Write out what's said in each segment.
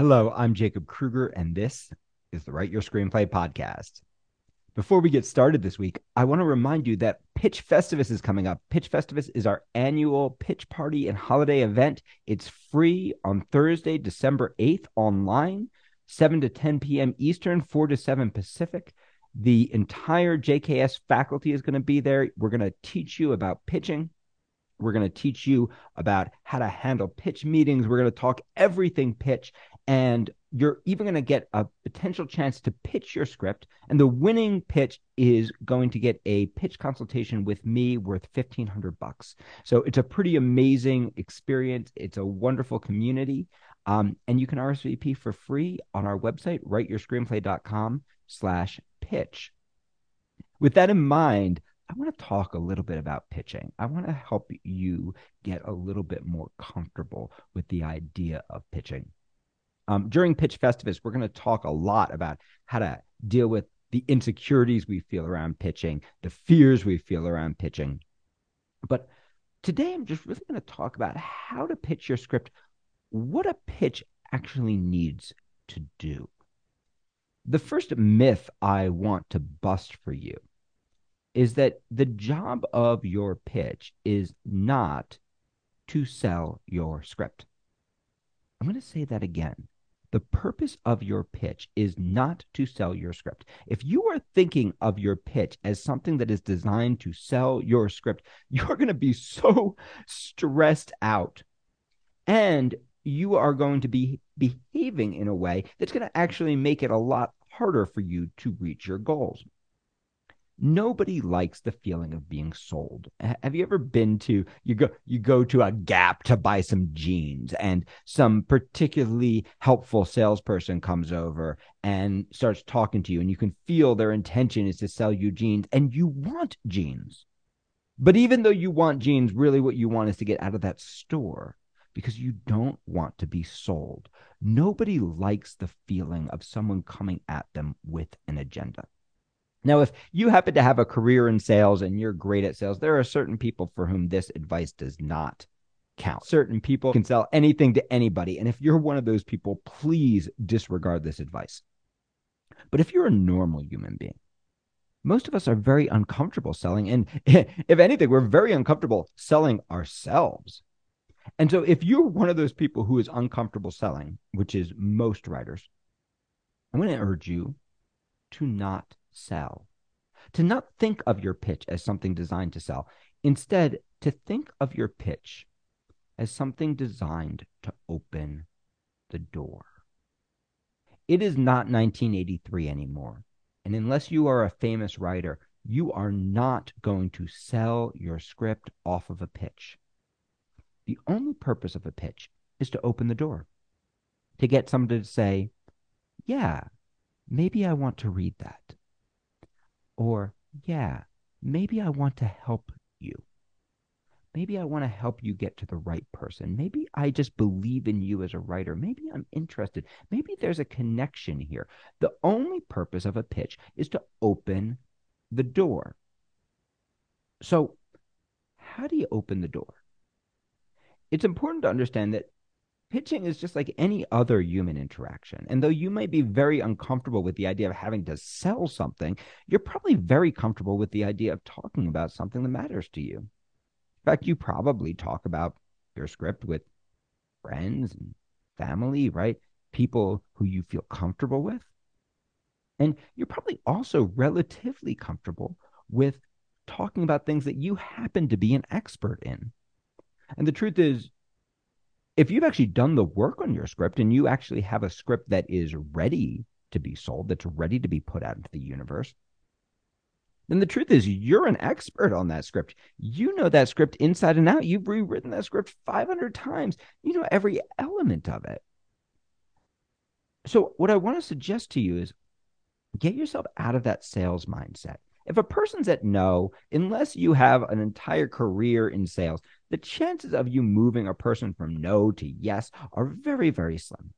Hello, I'm Jacob Krueger, and this is the Write Your Screenplay podcast. Before we get started this week, I want to remind you that Pitch Festivus is coming up. Pitch Festivus is our annual pitch party and holiday event. It's free on Thursday, December 8th, online, 7 to 10 p.m. Eastern, 4 to 7 Pacific. The entire JKS faculty is going to be there. We're going to teach you about pitching. We're going to teach you about how to handle pitch meetings. We're going to talk everything pitch and you're even going to get a potential chance to pitch your script. And the winning pitch is going to get a pitch consultation with me worth 1500 bucks. So it's a pretty amazing experience. It's a wonderful community. Um, and you can rsvp for free on our website writeyourscreenplay.com slash pitch. With that in mind I want to talk a little bit about pitching. I want to help you get a little bit more comfortable with the idea of pitching. Um, during Pitch Festivus, we're going to talk a lot about how to deal with the insecurities we feel around pitching, the fears we feel around pitching. But today, I'm just really going to talk about how to pitch your script, what a pitch actually needs to do. The first myth I want to bust for you is that the job of your pitch is not to sell your script. I'm going to say that again. The purpose of your pitch is not to sell your script. If you are thinking of your pitch as something that is designed to sell your script, you're going to be so stressed out. And you are going to be behaving in a way that's going to actually make it a lot harder for you to reach your goals nobody likes the feeling of being sold. Have you ever been to you go you go to a gap to buy some jeans and some particularly helpful salesperson comes over and starts talking to you and you can feel their intention is to sell you jeans and you want jeans. But even though you want jeans really what you want is to get out of that store because you don't want to be sold. Nobody likes the feeling of someone coming at them with an agenda now, if you happen to have a career in sales and you're great at sales, there are certain people for whom this advice does not count. Certain people can sell anything to anybody. And if you're one of those people, please disregard this advice. But if you're a normal human being, most of us are very uncomfortable selling. And if anything, we're very uncomfortable selling ourselves. And so if you're one of those people who is uncomfortable selling, which is most writers, I'm going to urge you to not sell. To not think of your pitch as something designed to sell. Instead, to think of your pitch as something designed to open the door. It is not 1983 anymore. And unless you are a famous writer, you are not going to sell your script off of a pitch. The only purpose of a pitch is to open the door, to get somebody to say, Yeah, maybe I want to read that. Or, yeah, maybe I want to help you. Maybe I want to help you get to the right person. Maybe I just believe in you as a writer. Maybe I'm interested. Maybe there's a connection here. The only purpose of a pitch is to open the door. So, how do you open the door? It's important to understand that pitching is just like any other human interaction. And though you might be very uncomfortable with the idea of having to sell something, you're probably very comfortable with the idea of talking about something that matters to you. In fact, you probably talk about your script with friends and family, right? People who you feel comfortable with. And you're probably also relatively comfortable with talking about things that you happen to be an expert in. And the truth is, if you've actually done the work on your script and you actually have a script that is ready to be sold, that's ready to be put out into the universe, then the truth is you're an expert on that script. You know that script inside and out. You've rewritten that script 500 times. You know every element of it. So, what I want to suggest to you is get yourself out of that sales mindset. If a person's at no, unless you have an entire career in sales, the chances of you moving a person from no to yes are very, very slim.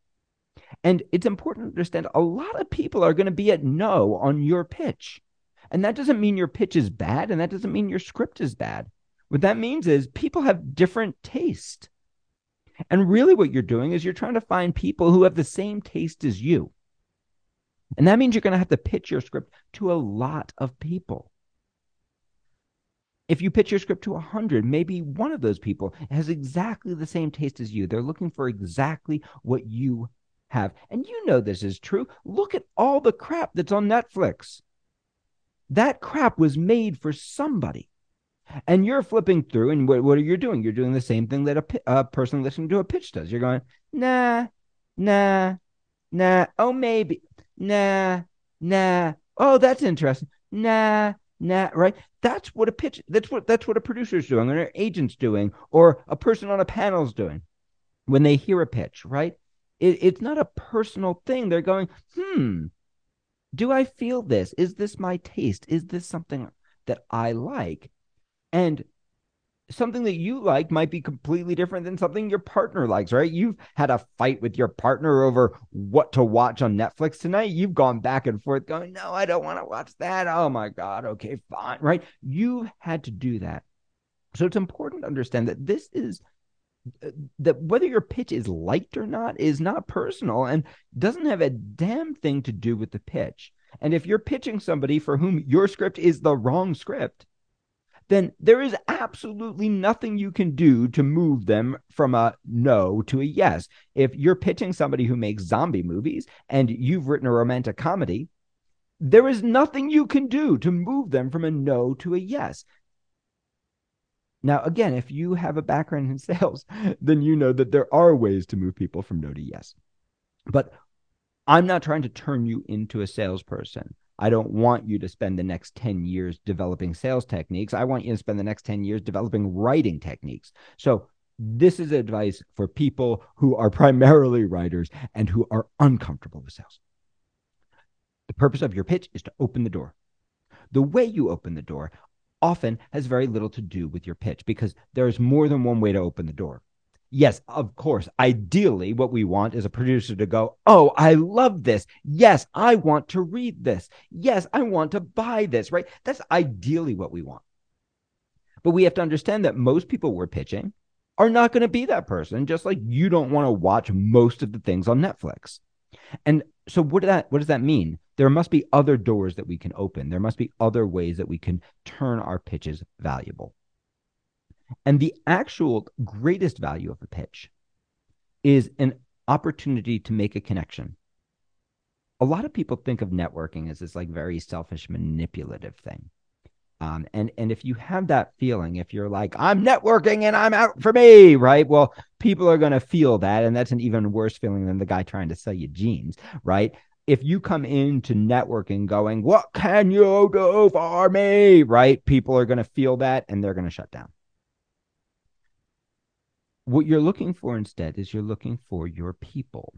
And it's important to understand a lot of people are going to be at no on your pitch. And that doesn't mean your pitch is bad, and that doesn't mean your script is bad. What that means is people have different taste. And really, what you're doing is you're trying to find people who have the same taste as you. And that means you're going to have to pitch your script to a lot of people. If you pitch your script to 100, maybe one of those people has exactly the same taste as you. They're looking for exactly what you have. And you know this is true. Look at all the crap that's on Netflix. That crap was made for somebody. And you're flipping through, and what, what are you doing? You're doing the same thing that a, a person listening to a pitch does. You're going, nah, nah, nah. Oh, maybe, nah, nah. Oh, that's interesting. Nah, nah. Right? That's what a pitch. That's what that's what a producer's doing, or an agent's doing, or a person on a panel's doing when they hear a pitch. Right? It, it's not a personal thing. They're going, hmm. Do I feel this? Is this my taste? Is this something that I like? And something that you like might be completely different than something your partner likes, right? You've had a fight with your partner over what to watch on Netflix tonight. You've gone back and forth going, no, I don't want to watch that. Oh my God. Okay, fine. Right. You've had to do that. So it's important to understand that this is uh, that whether your pitch is liked or not is not personal and doesn't have a damn thing to do with the pitch. And if you're pitching somebody for whom your script is the wrong script, then there is absolutely nothing you can do to move them from a no to a yes. If you're pitching somebody who makes zombie movies and you've written a romantic comedy, there is nothing you can do to move them from a no to a yes. Now, again, if you have a background in sales, then you know that there are ways to move people from no to yes. But I'm not trying to turn you into a salesperson. I don't want you to spend the next 10 years developing sales techniques. I want you to spend the next 10 years developing writing techniques. So, this is advice for people who are primarily writers and who are uncomfortable with sales. The purpose of your pitch is to open the door. The way you open the door often has very little to do with your pitch because there's more than one way to open the door yes, of course, ideally, what we want is a producer to go, Oh, I love this. Yes, I want to read this. Yes, I want to buy this, right? That's ideally what we want. But we have to understand that most people we're pitching are not going to be that person, just like you don't want to watch most of the things on Netflix. And so what that what does that mean? There must be other doors that we can open. There must be other ways that we can turn our pitches valuable. And the actual greatest value of a pitch is an opportunity to make a connection. A lot of people think of networking as this like very selfish, manipulative thing. Um, and and if you have that feeling, if you're like I'm networking and I'm out for me, right? Well, people are going to feel that, and that's an even worse feeling than the guy trying to sell you jeans, right? If you come into networking going, "What can you do for me?" right? People are going to feel that, and they're going to shut down what you're looking for instead is you're looking for your people,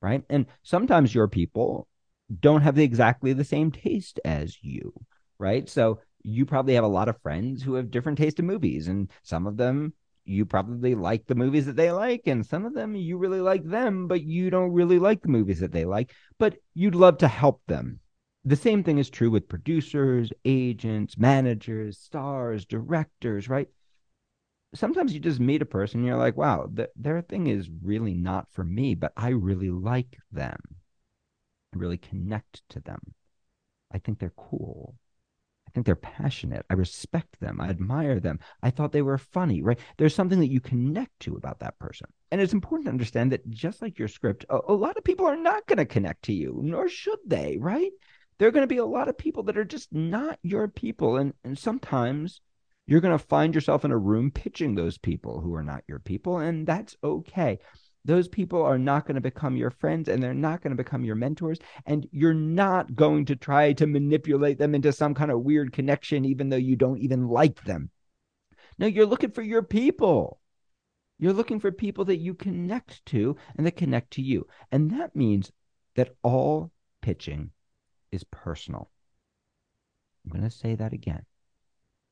right? And sometimes your people don't have exactly the same taste as you, right? So you probably have a lot of friends who have different taste in movies, and some of them you probably like the movies that they like, and some of them you really like them, but you don't really like the movies that they like, but you'd love to help them. The same thing is true with producers, agents, managers, stars, directors, right? Sometimes you just meet a person you're like wow th- their thing is really not for me but i really like them. I really connect to them. I think they're cool. I think they're passionate. I respect them. I admire them. I thought they were funny right? There's something that you connect to about that person. And it's important to understand that just like your script a, a lot of people are not going to connect to you nor should they right? There are going to be a lot of people that are just not your people. And and sometimes you're going to find yourself in a room pitching those people who are not your people, and that's okay. Those people are not going to become your friends and they're not going to become your mentors. And you're not going to try to manipulate them into some kind of weird connection, even though you don't even like them. No, you're looking for your people. You're looking for people that you connect to and that connect to you. And that means that all pitching is personal. I'm going to say that again.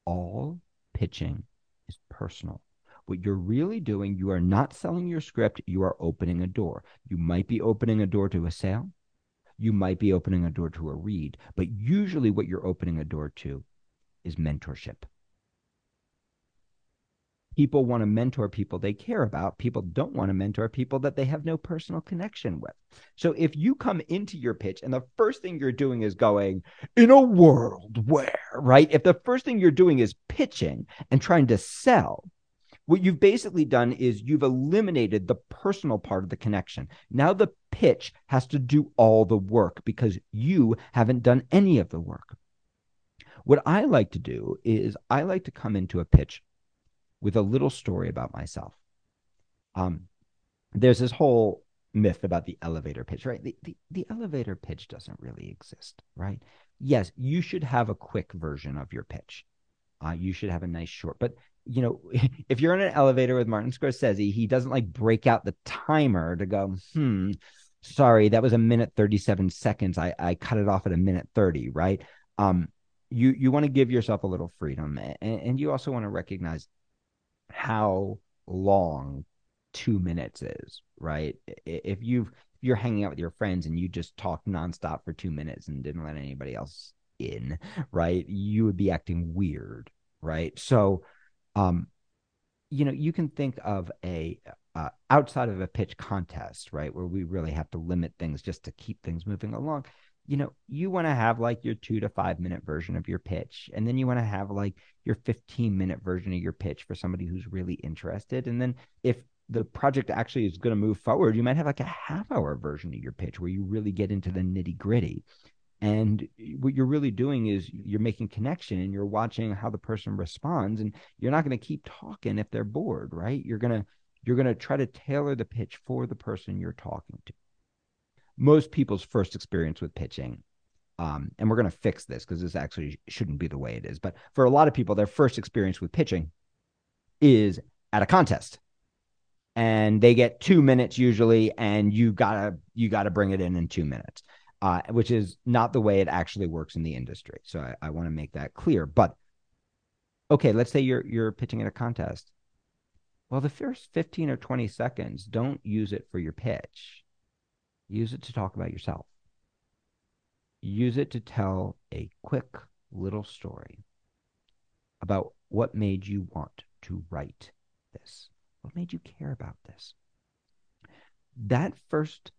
All pitching is personal. What you're really doing, you are not selling your script, you are opening a door. You might be opening a door to a sale, you might be opening a door to a read, but usually what you're opening a door to is mentorship. People want to mentor people they care about. People don't want to mentor people that they have no personal connection with. So if you come into your pitch and the first thing you're doing is going, in a world where, right? If the first thing you're doing is pitching and trying to sell, what you've basically done is you've eliminated the personal part of the connection. Now the pitch has to do all the work because you haven't done any of the work. What I like to do is I like to come into a pitch with a little story about myself. Um, there's this whole myth about the elevator pitch, right? The, the, the elevator pitch doesn't really exist, right? Yes, you should have a quick version of your pitch. Uh, you should have a nice short, but you know, if you're in an elevator with Martin Scorsese, he doesn't like break out the timer to go, hmm, sorry, that was a minute 37 seconds. I, I cut it off at a minute 30, right? Um, you you want to give yourself a little freedom and, and you also want to recognize how long two minutes is, right? If you've if you're hanging out with your friends and you just talk nonstop for two minutes and didn't let anybody else in, right? You would be acting weird, right? So, um, you know, you can think of a uh, outside of a pitch contest, right, where we really have to limit things just to keep things moving along you know, you want to have like your two to five minute version of your pitch. And then you want to have like your 15 minute version of your pitch for somebody who's really interested. And then if the project actually is going to move forward, you might have like a half hour version of your pitch where you really get into the nitty gritty. And what you're really doing is you're making connection and you're watching how the person responds. And you're not going to keep talking if they're bored, right? You're going to, you're going to try to tailor the pitch for the person you're talking to most people's first experience with pitching um, and we're going to fix this because this actually shouldn't be the way it is. But for a lot of people, their first experience with pitching is at a contest, and they get two minutes usually, and you gotta you gotta bring it in in two minutes, uh, which is not the way it actually works in the industry. So I, I want to make that clear. But okay, let's say you're you're pitching at a contest. Well, the first fifteen or twenty seconds, don't use it for your pitch Use it to talk about yourself. Use it to tell a quick little story about what made you want to write this. What made you care about this? That first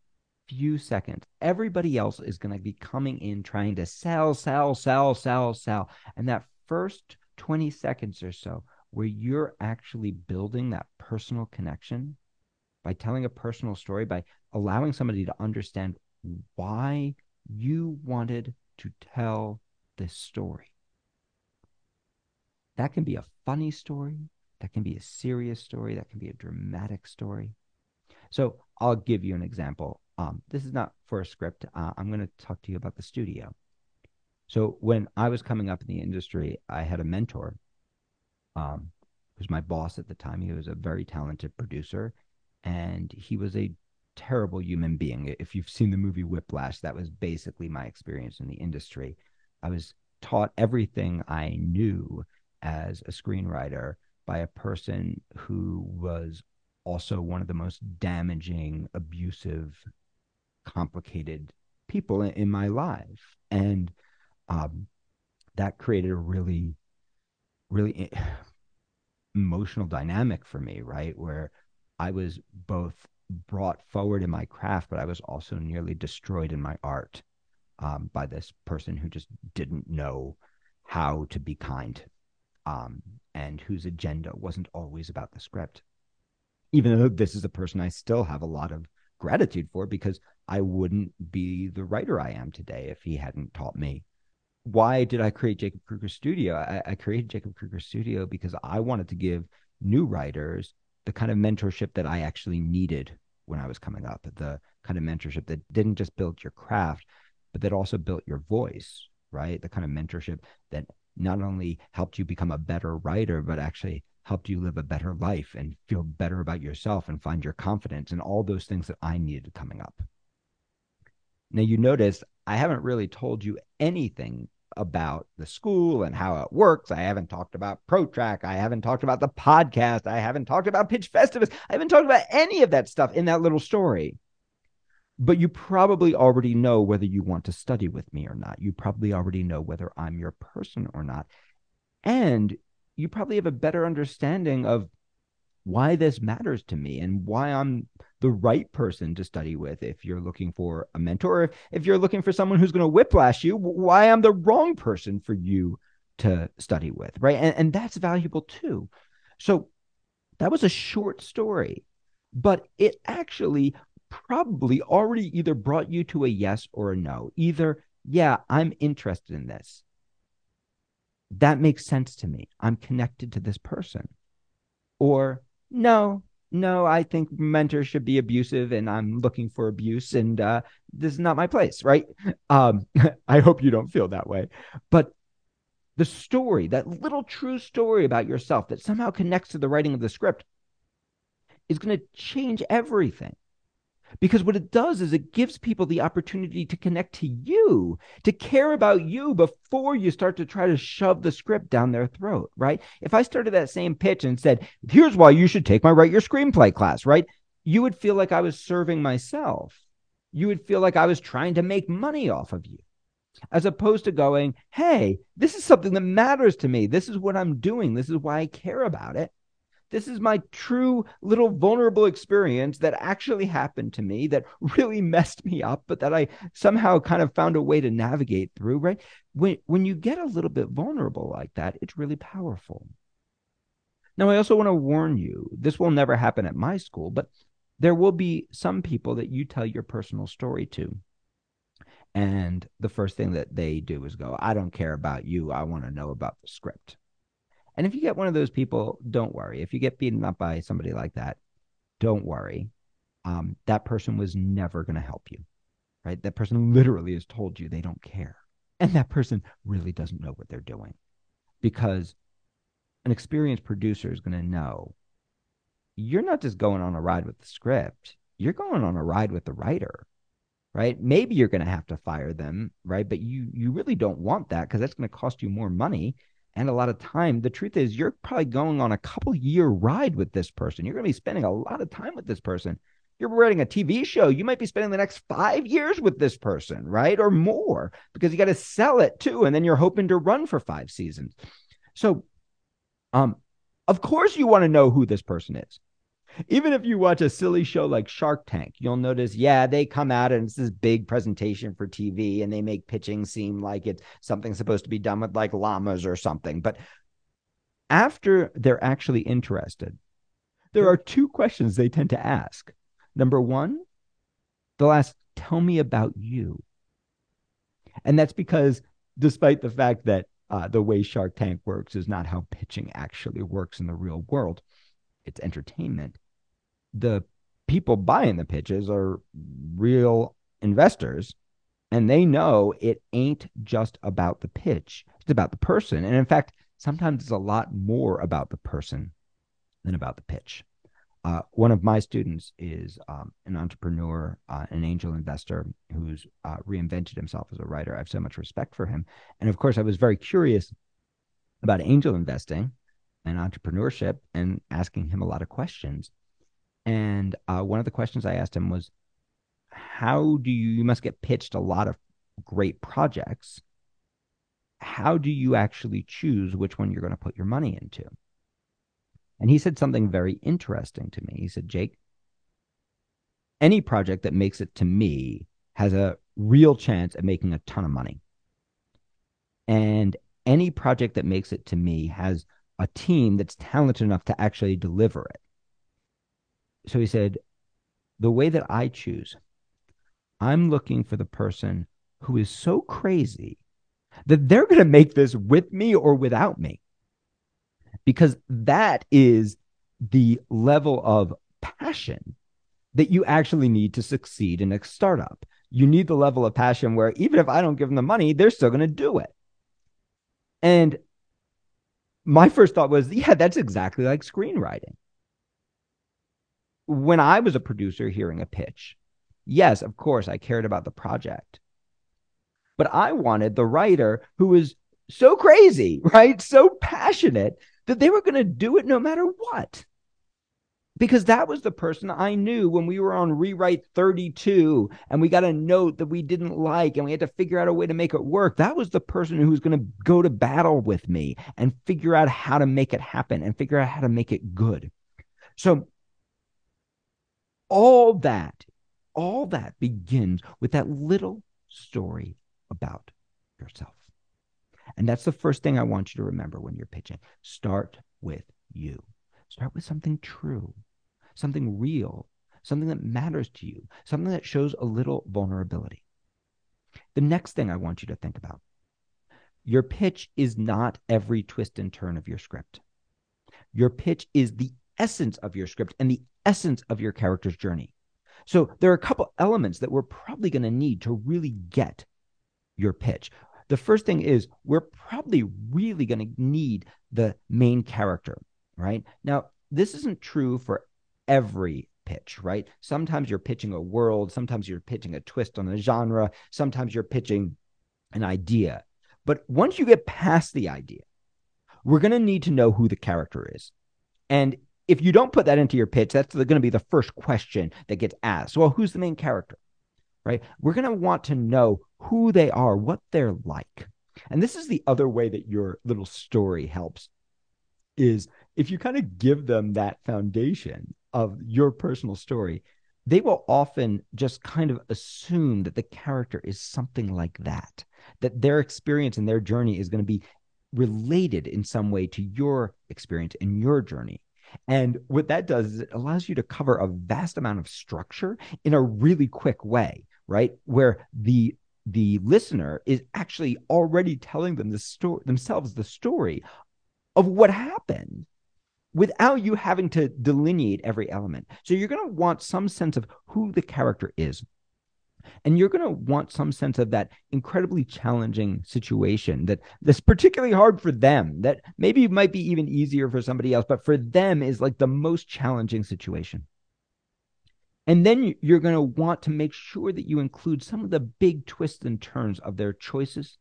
few seconds, everybody else is going to be coming in trying to sell, sell, sell, sell, sell. And that first 20 seconds or so, where you're actually building that personal connection by telling a personal story, by allowing somebody to understand why you wanted to tell this story. That can be a funny story, that can be a serious story, that can be a dramatic story. So I'll give you an example. Um, this is not for a script. Uh, I'm going to talk to you about the studio. So when I was coming up in the industry, I had a mentor um, who was my boss at the time. He was a very talented producer, and he was a terrible human being. If you've seen the movie Whiplash, that was basically my experience in the industry. I was taught everything I knew as a screenwriter by a person who was also one of the most damaging, abusive, complicated people in, my life. And um, that created a really, really emotional dynamic for me, right? Where I was both brought forward in my craft, but I was also nearly destroyed in my art um, by this person who just didn't know how to be kind um, and whose agenda wasn't always about the script. Even though this is a person I still have a lot of gratitude for because I wouldn't be the writer I am today if he hadn't taught me. Why did I create Jacob Krueger Studio? I, I created Jacob Krueger Studio because I wanted to give new writers the kind of mentorship that I actually needed when I was coming up, the kind of mentorship that didn't just build your craft, but that also built your voice, right? The kind of mentorship that not only helped you become a better writer, but actually helped you live a better life and feel better about yourself and find your confidence and all those things that I needed coming up. Now, you notice I haven't really told you anything about the school and how it works. I haven't talked about ProTrack. I haven't talked about the podcast. I haven't talked about Pitch Festivus. I haven't talked about any of that stuff in that little story. But you probably already know whether you want to study with me or not. You probably already know whether I'm your person or not. And you probably have a better understanding of why this matters to me and why I'm the right person to study with. If you're looking for a mentor, if you're looking for someone who's going to whiplash you, why I'm the wrong person for you to study with, right? And, and that's valuable too. So that was a short story, but it actually probably already either brought you to a yes or a no. Either, yeah, I'm interested in this. That makes sense to me. I'm connected to this person. Or, no, no, I think mentors should be abusive and I'm looking for abuse and uh, this is not my place, right? Um, I hope you don't feel that way. But the story, that little true story about yourself that somehow connects to the writing of the script, is going to change everything. Because what it does is it gives people the opportunity to connect to you, to care about you before you start to try to shove the script down their throat, right? If I started that same pitch and said, here's why you should take my Write Your Screenplay class, right? You would feel like I was serving myself. You would feel like I was trying to make money off of you as opposed to going, hey, this is something that matters to me. This is what I'm doing. This is why I care about it. This is my true little vulnerable experience that actually happened to me that really messed me up, but that I somehow kind of found a way to navigate through, right? When, when you get a little bit vulnerable like that, it's really powerful. Now, I also want to warn you this will never happen at my school, but there will be some people that you tell your personal story to and the first thing that they do is go, I don't care about you. I want to know about the script. And if you get one of those people, don't worry. If you get beaten up by somebody like that, don't worry. Um, that person was never going to help you, right? That person literally has told you they don't care. And that person really doesn't know what they're doing because an experienced producer is going to know you're not just going on a ride with the script, you're going on a ride with the writer right? Maybe you're going to have to fire them, right? But you you really don't want that because that's going to cost you more money and a lot of time. The truth is, you're probably going on a couple year ride with this person. You're going to be spending a lot of time with this person. You're writing a TV show. You might be spending the next five years with this person, right? Or more, because you got to sell it too. And then you're hoping to run for five seasons. So, um, of course, you want to know who this person is even if you watch a silly show like Shark Tank, you'll notice, yeah, they come out and it's this big presentation for TV and they make pitching seem like it's something supposed to be done with like llamas or something. But after they're actually interested, there are two questions they tend to ask. Number one, they'll ask, Tell me about you. And that's because, despite the fact that uh, the way Shark Tank works is not how pitching actually works in the real world, it's entertainment. The people buying the pitches are real investors and they know it ain't just about the pitch, it's about the person. And in fact, sometimes it's a lot more about the person than about the pitch. Uh, one of my students is um, an entrepreneur, uh, an angel investor who's uh, reinvented himself as a writer. I have so much respect for him. And of course, I was very curious about angel investing and entrepreneurship and asking him a lot of questions. And uh, one of the questions I asked him was, How do you, you must get pitched a lot of great projects. How do you actually choose which one you're going to put your money into? And he said something very interesting to me. He said, Jake, any project that makes it to me has a real chance at making a ton of money. And any project that makes it to me has a team that's talented enough to actually deliver it. So he said, the way that I choose, I'm looking for the person who is so crazy that they're going to make this with me or without me. Because that is the level of passion that you actually need to succeed in a startup. You need the level of passion where even if I don't give them the money, they're still going to do it. And my first thought was, yeah, that's exactly like screenwriting. When I was a producer hearing a pitch, yes, of course, I cared about the project. But I wanted the writer who was so crazy, right? So passionate that they were going to do it no matter what because that was the person I knew when we were on rewrite 32 and we got a note that we didn't like and we had to figure out a way to make it work. That was the person who was going to go to battle with me and figure out how to make it happen and figure out how to make it good. So all that, all that begins with that little story about yourself. And that's the first thing I want you to remember when you're pitching. Start with you. Start with something true, something real, something that matters to you, something that shows a little vulnerability. The next thing I want you to think about your pitch is not every twist and turn of your script. Your pitch is the essence of your script and the essence of your character's journey. So there are a couple elements that we're probably going to need to really get your pitch. The first thing is we're probably really going to need the main character, right? Now, this isn't true for every pitch, right? Sometimes you're pitching a world, sometimes you're pitching a twist on a genre, sometimes you're pitching an idea. But once you get past the idea, we're going to need to know who the character is. And if you don't put that into your pitch, that's going to be the first question that gets asked. Well, who's the main character? Right? We're going to want to know who they are, what they're like. And this is the other way that your little story helps is if you kind of give them that foundation of your personal story, they will often just kind of assume that the character is something like that, that their experience and their journey is going to be related in some way to your experience and your journey. And what that does is it allows you to cover a vast amount of structure in a really quick way, right? Where the the listener is actually already telling them the story themselves the story of what happened without you having to delineate every element. So you're going to want some sense of who the character is. And you're going to want some sense of that incredibly challenging situation that that's particularly hard for them, that maybe might be even easier for somebody else, but for them is like the most challenging situation. And then you're going to want to make sure that you include some of the big twists and turns of their choices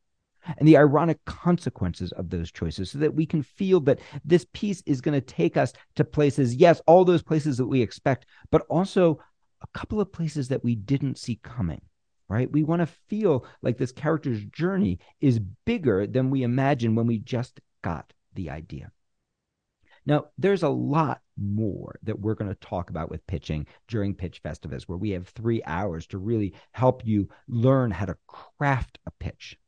and the ironic consequences of those choices so that we can feel that this piece is going to take us to places, yes, all those places that we expect, but also a couple of places that we didn't see coming, right? We want to feel like this character's journey is bigger than we imagine when we just got the idea. Now, there's a lot more that we're going to talk about with pitching during Pitch Festivus, where we have three hours to really help you learn how to craft a pitch.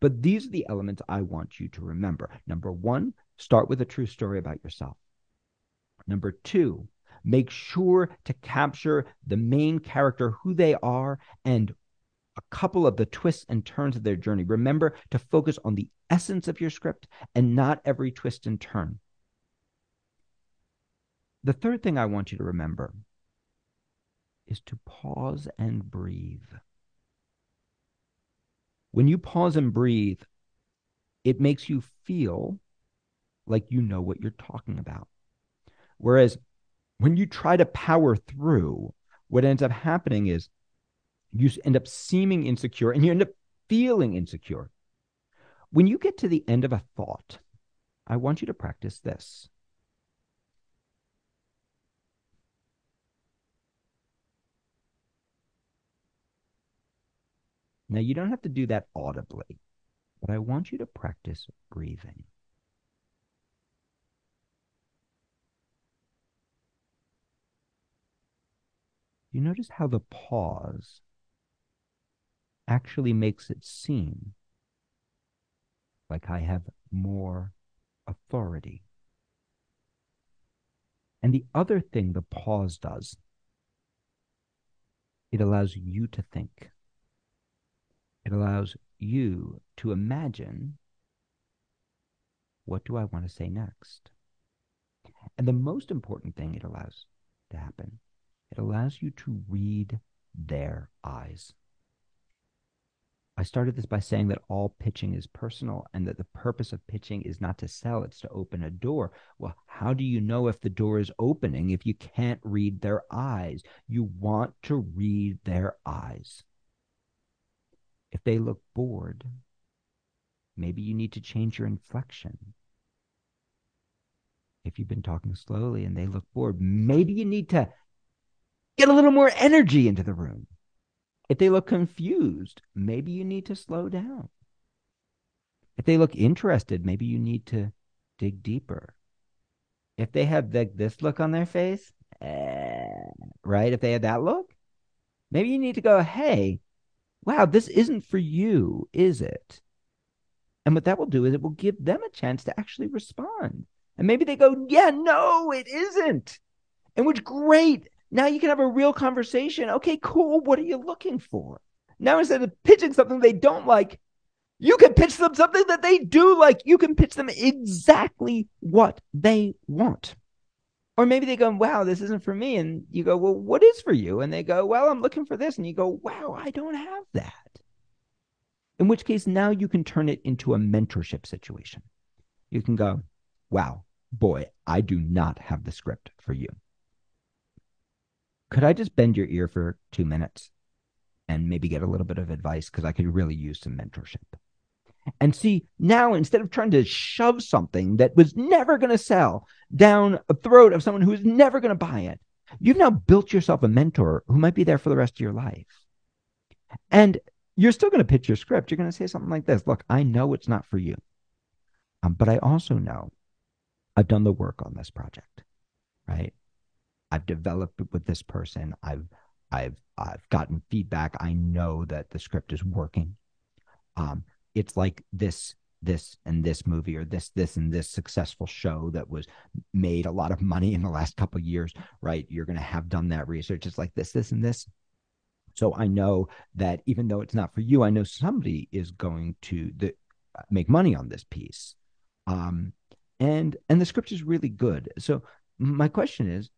But these are the elements I want you to remember. Number one, start with a true story about yourself. Number two, make sure to capture the main character, who they are, and a couple of the twists and turns of their journey. Remember to focus on the essence of your script and not every twist and turn. The third thing I want you to remember is to pause and breathe. When you pause and breathe, it makes you feel like you know what you're talking about. Whereas when you try to power through, what ends up happening is you end up seeming insecure and you end up feeling insecure. When you get to the end of a thought, I want you to practice this. Now, you don't have to do that audibly, but I want you to practice breathing. You notice how the pause actually makes it seem like I have more authority. And the other thing the pause does, it allows you to think. It allows you to imagine what do I want to say next? And the most important thing it allows to happen, it allows you to read their eyes. I started this by saying that all pitching is personal and that the purpose of pitching is not to sell, it's to open a door. Well, how do you know if the door is opening if you can't read their eyes? You want to read their eyes. If they look bored, maybe you need to change your inflection. If you've been talking slowly and they look bored, maybe you need to get a little more energy into the room. If they look confused, maybe you need to slow down. If they look interested, maybe you need to dig deeper. If they have the, this look on their face, eh, right? If they had that look, maybe you need to go, hey, wow, this isn't for you, is it? And what that will do is it will give them a chance to actually respond. And maybe they go, yeah, no, it isn't. And which great. Now you can have a real conversation. Okay, cool. What are you looking for? Now instead of pitching something they don't like, you can pitch them something that they do like. You can pitch them exactly what they want. Or maybe they go, wow, this isn't for me. And you go, well, what is for you? And they go, well, I'm looking for this. And you go, wow, I don't have that. In which case, now you can turn it into a mentorship situation. You can go, wow, boy, I do not have the script for you. Could I just bend your ear for two minutes and maybe get a little bit of advice? Because I could really use some mentorship. And see, now instead of trying to shove something that was never going to sell down a throat of someone who is never going to buy it, you've now built yourself a mentor who might be there for the rest of your life. And you're still going to pitch your script. You're going to say something like this Look, I know it's not for you, um, but I also know I've done the work on this project, right? I've developed it with this person. I've I've I've gotten feedback. I know that the script is working. Um, it's like this this and this movie or this this and this successful show that was made a lot of money in the last couple years right? You're going to have done that research. It's like this this and this. So i know that even though it's not for you i know somebody is going to the, make money on this piece. Um and and the script is really good. So my question is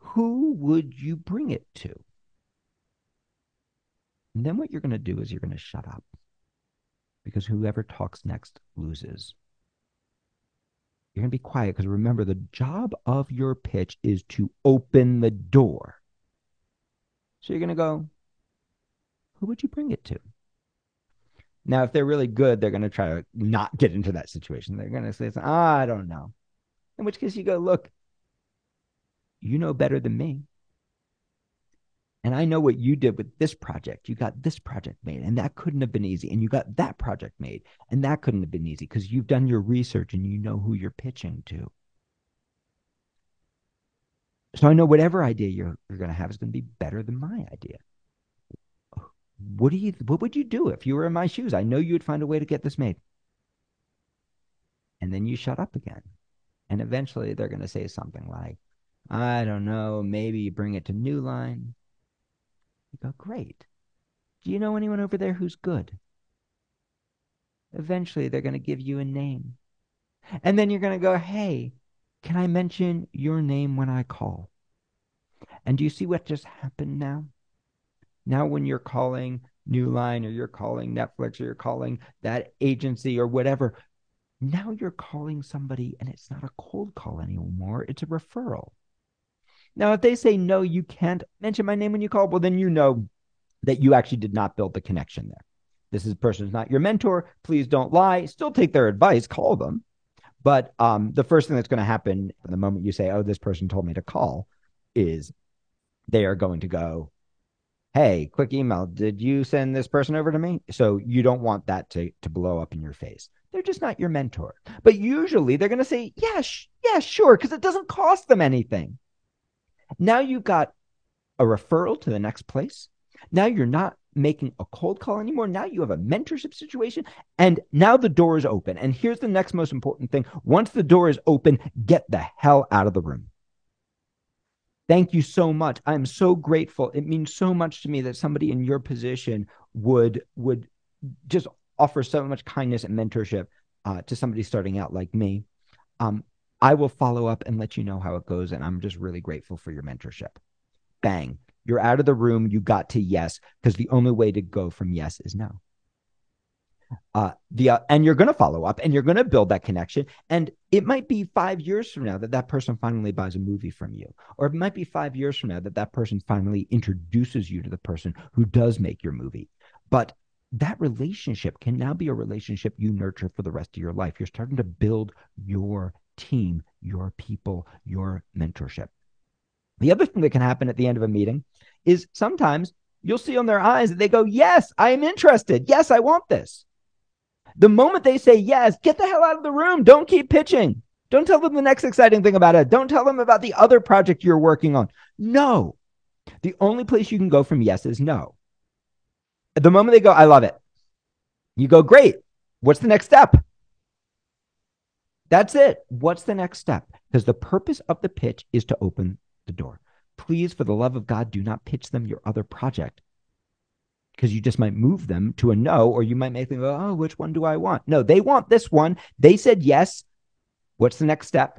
who would you bring it to? And then what you're going to do is you're going to shut up because whoever talks next loses. You're going to be quiet because remember, the job of your pitch is to open the door. So you're going to go, who would you bring it to? Now, if they're really good, they're going to try to not get into that situation. They're going to say, I don't know. In which case, you go, look, you know better than me. And I know what you did with this project. You got this project made, and that couldn't have been easy. And you got that project made, and that couldn't have been easy because you've done your research and you know who you're pitching to. So I know whatever idea you're, you're going to have is going to be better than my idea. What do you? What would you do if you were in my shoes? I know you would find a way to get this made. And then you shut up again, and eventually they're going to say something like, "I don't know. Maybe bring it to New Line." You go, great. Do you know anyone over there who's good? Eventually, they're going to give you a name. And then you're going to go, hey, can I mention your name when I call? And do you see what just happened now? Now, when you're calling New Line or you're calling Netflix or you're calling that agency or whatever, now you're calling somebody and it's not a cold call anymore, it's a referral. Now, if they say, no, you can't mention my name when you call, well, then you know that you actually did not build the connection there. This is person is not your mentor. Please don't lie. Still take their advice, call them. But um, the first thing that's going to happen the moment you say, oh, this person told me to call, is they are going to go, hey, quick email. Did you send this person over to me? So you don't want that to, to blow up in your face. They're just not your mentor. But usually they're going to say, yeah, sh- yeah, sure, because it doesn't cost them anything. Now you've got a referral to the next place. Now you're not making a cold call anymore. Now you have a mentorship situation, and now the door is open. And here's the next most important thing once the door is open, get the hell out of the room. Thank you so much. I'm so grateful. It means so much to me that somebody in your position would would just offer so much kindness and mentorship uh, to somebody starting out like me. Um, I will follow up and let you know how it goes. And I'm just really grateful for your mentorship. Bang. You're out of the room. You got to yes, because the only way to go from yes is no. Uh, the uh, and you're going to follow up and you're going to build that connection. And it might be five years from now that that person finally buys a movie from you, or it might be five years from now that that person finally introduces you to the person who does make your movie. But that relationship can now be a relationship you nurture for the rest of your life. You're starting to build your team, your people, your mentorship. The other thing that can happen at the end of a meeting is sometimes you'll see on their eyes that they go, Yes, I am interested. Yes, I want this. The moment they say yes, get the hell out of the room. Don't keep pitching. Don't tell them the next exciting thing about it. Don't tell them about the other project you're working on. No. The only place you can go from yes is no. At the moment they go, I love it. You go, great. What's the next step? That's it. What's the next step? Because the purpose of the pitch is to open the door. Please, for the love of God, do not pitch them your other project because you just might move them to a no, or you might make them go, oh, which one do I want? No, they want this one. They said yes. What's the next step?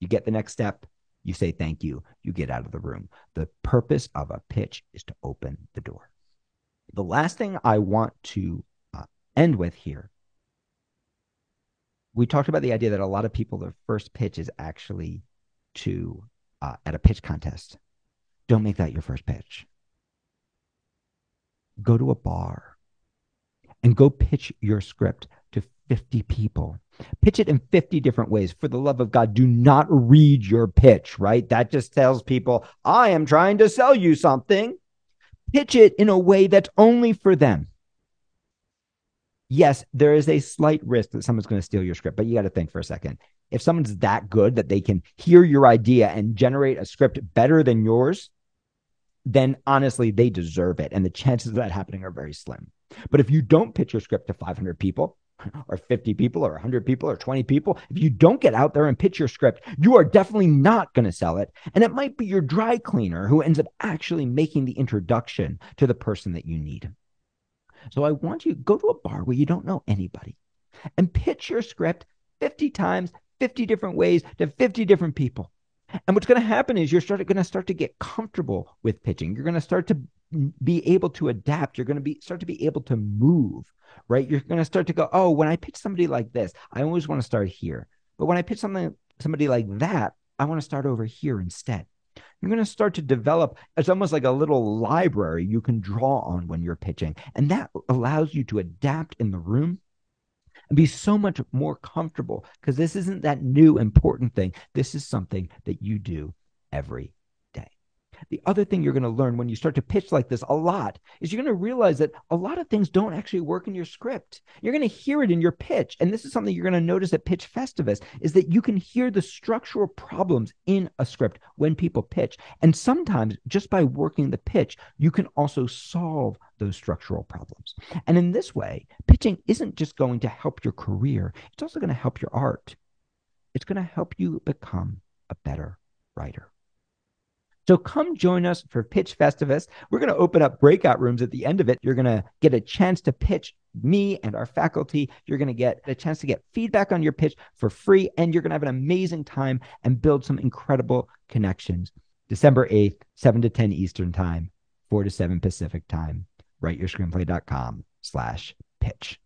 You get the next step. You say thank you. You get out of the room. The purpose of a pitch is to open the door. The last thing I want to uh, end with here we talked about the idea that a lot of people their first pitch is actually to uh, at a pitch contest. Don't make that your first pitch. Go to a bar and go pitch your script to 50 people. Pitch it in 50 different ways. For the love of god do not read your pitch right? That just tells people i am trying to sell you something. Pitch it in a way that's only for them yes, there is a slight risk that someone's going to steal your script, but you got to think for a second. If someone's that good that they can hear your idea and generate a script better than yours, then honestly, they deserve it. And the chances of that happening are very slim. But if you don't pitch your script to 500 people, or 50 people, or 100 people, or 20 people, if you don't get out there and pitch your script, you are definitely not going to sell it. And it might be your dry cleaner who ends up actually making the introduction to the person that you need. So I want you to go to a bar where you don't know anybody and pitch your script 50 times, 50 different ways to 50 different people. And what's going to happen is you're going to start to get comfortable with pitching. You're going to start to be able to adapt. You're going to be start to be able to move, right? You're going to start to go, oh, when I pitch somebody like this, I always want to start here. But when I pitch something somebody like that, I want to start over here instead you're going to start to develop it's almost like a little library you can draw on when you're pitching. And that allows you to adapt in the room and be so much more comfortable because this isn't that new important thing. This is something that you do every the other thing you're going to learn when you start to pitch like this a lot is you're going to realize that a lot of things don't actually work in your script. You're going to hear it in your pitch. And this is something you're going to notice at Pitch Festivus is that you can hear the structural problems in a script when people pitch. And sometimes just by working the pitch, you can also solve those structural problems. And in this way, pitching isn't just going to help your career, it's also going to help your art. It's going to help you become a better writer. So come join us for Pitch Festivus. We're going to open up breakout rooms at the end of it. You're going to get a chance to pitch me and our faculty. You're going to get a chance to get feedback on your pitch for free, and you're going to have an amazing time and build some incredible connections. December 8th, 7 to 10 Eastern Time, 4 to 7 Pacific Time. WriteYourScreenplay.com slash pitch.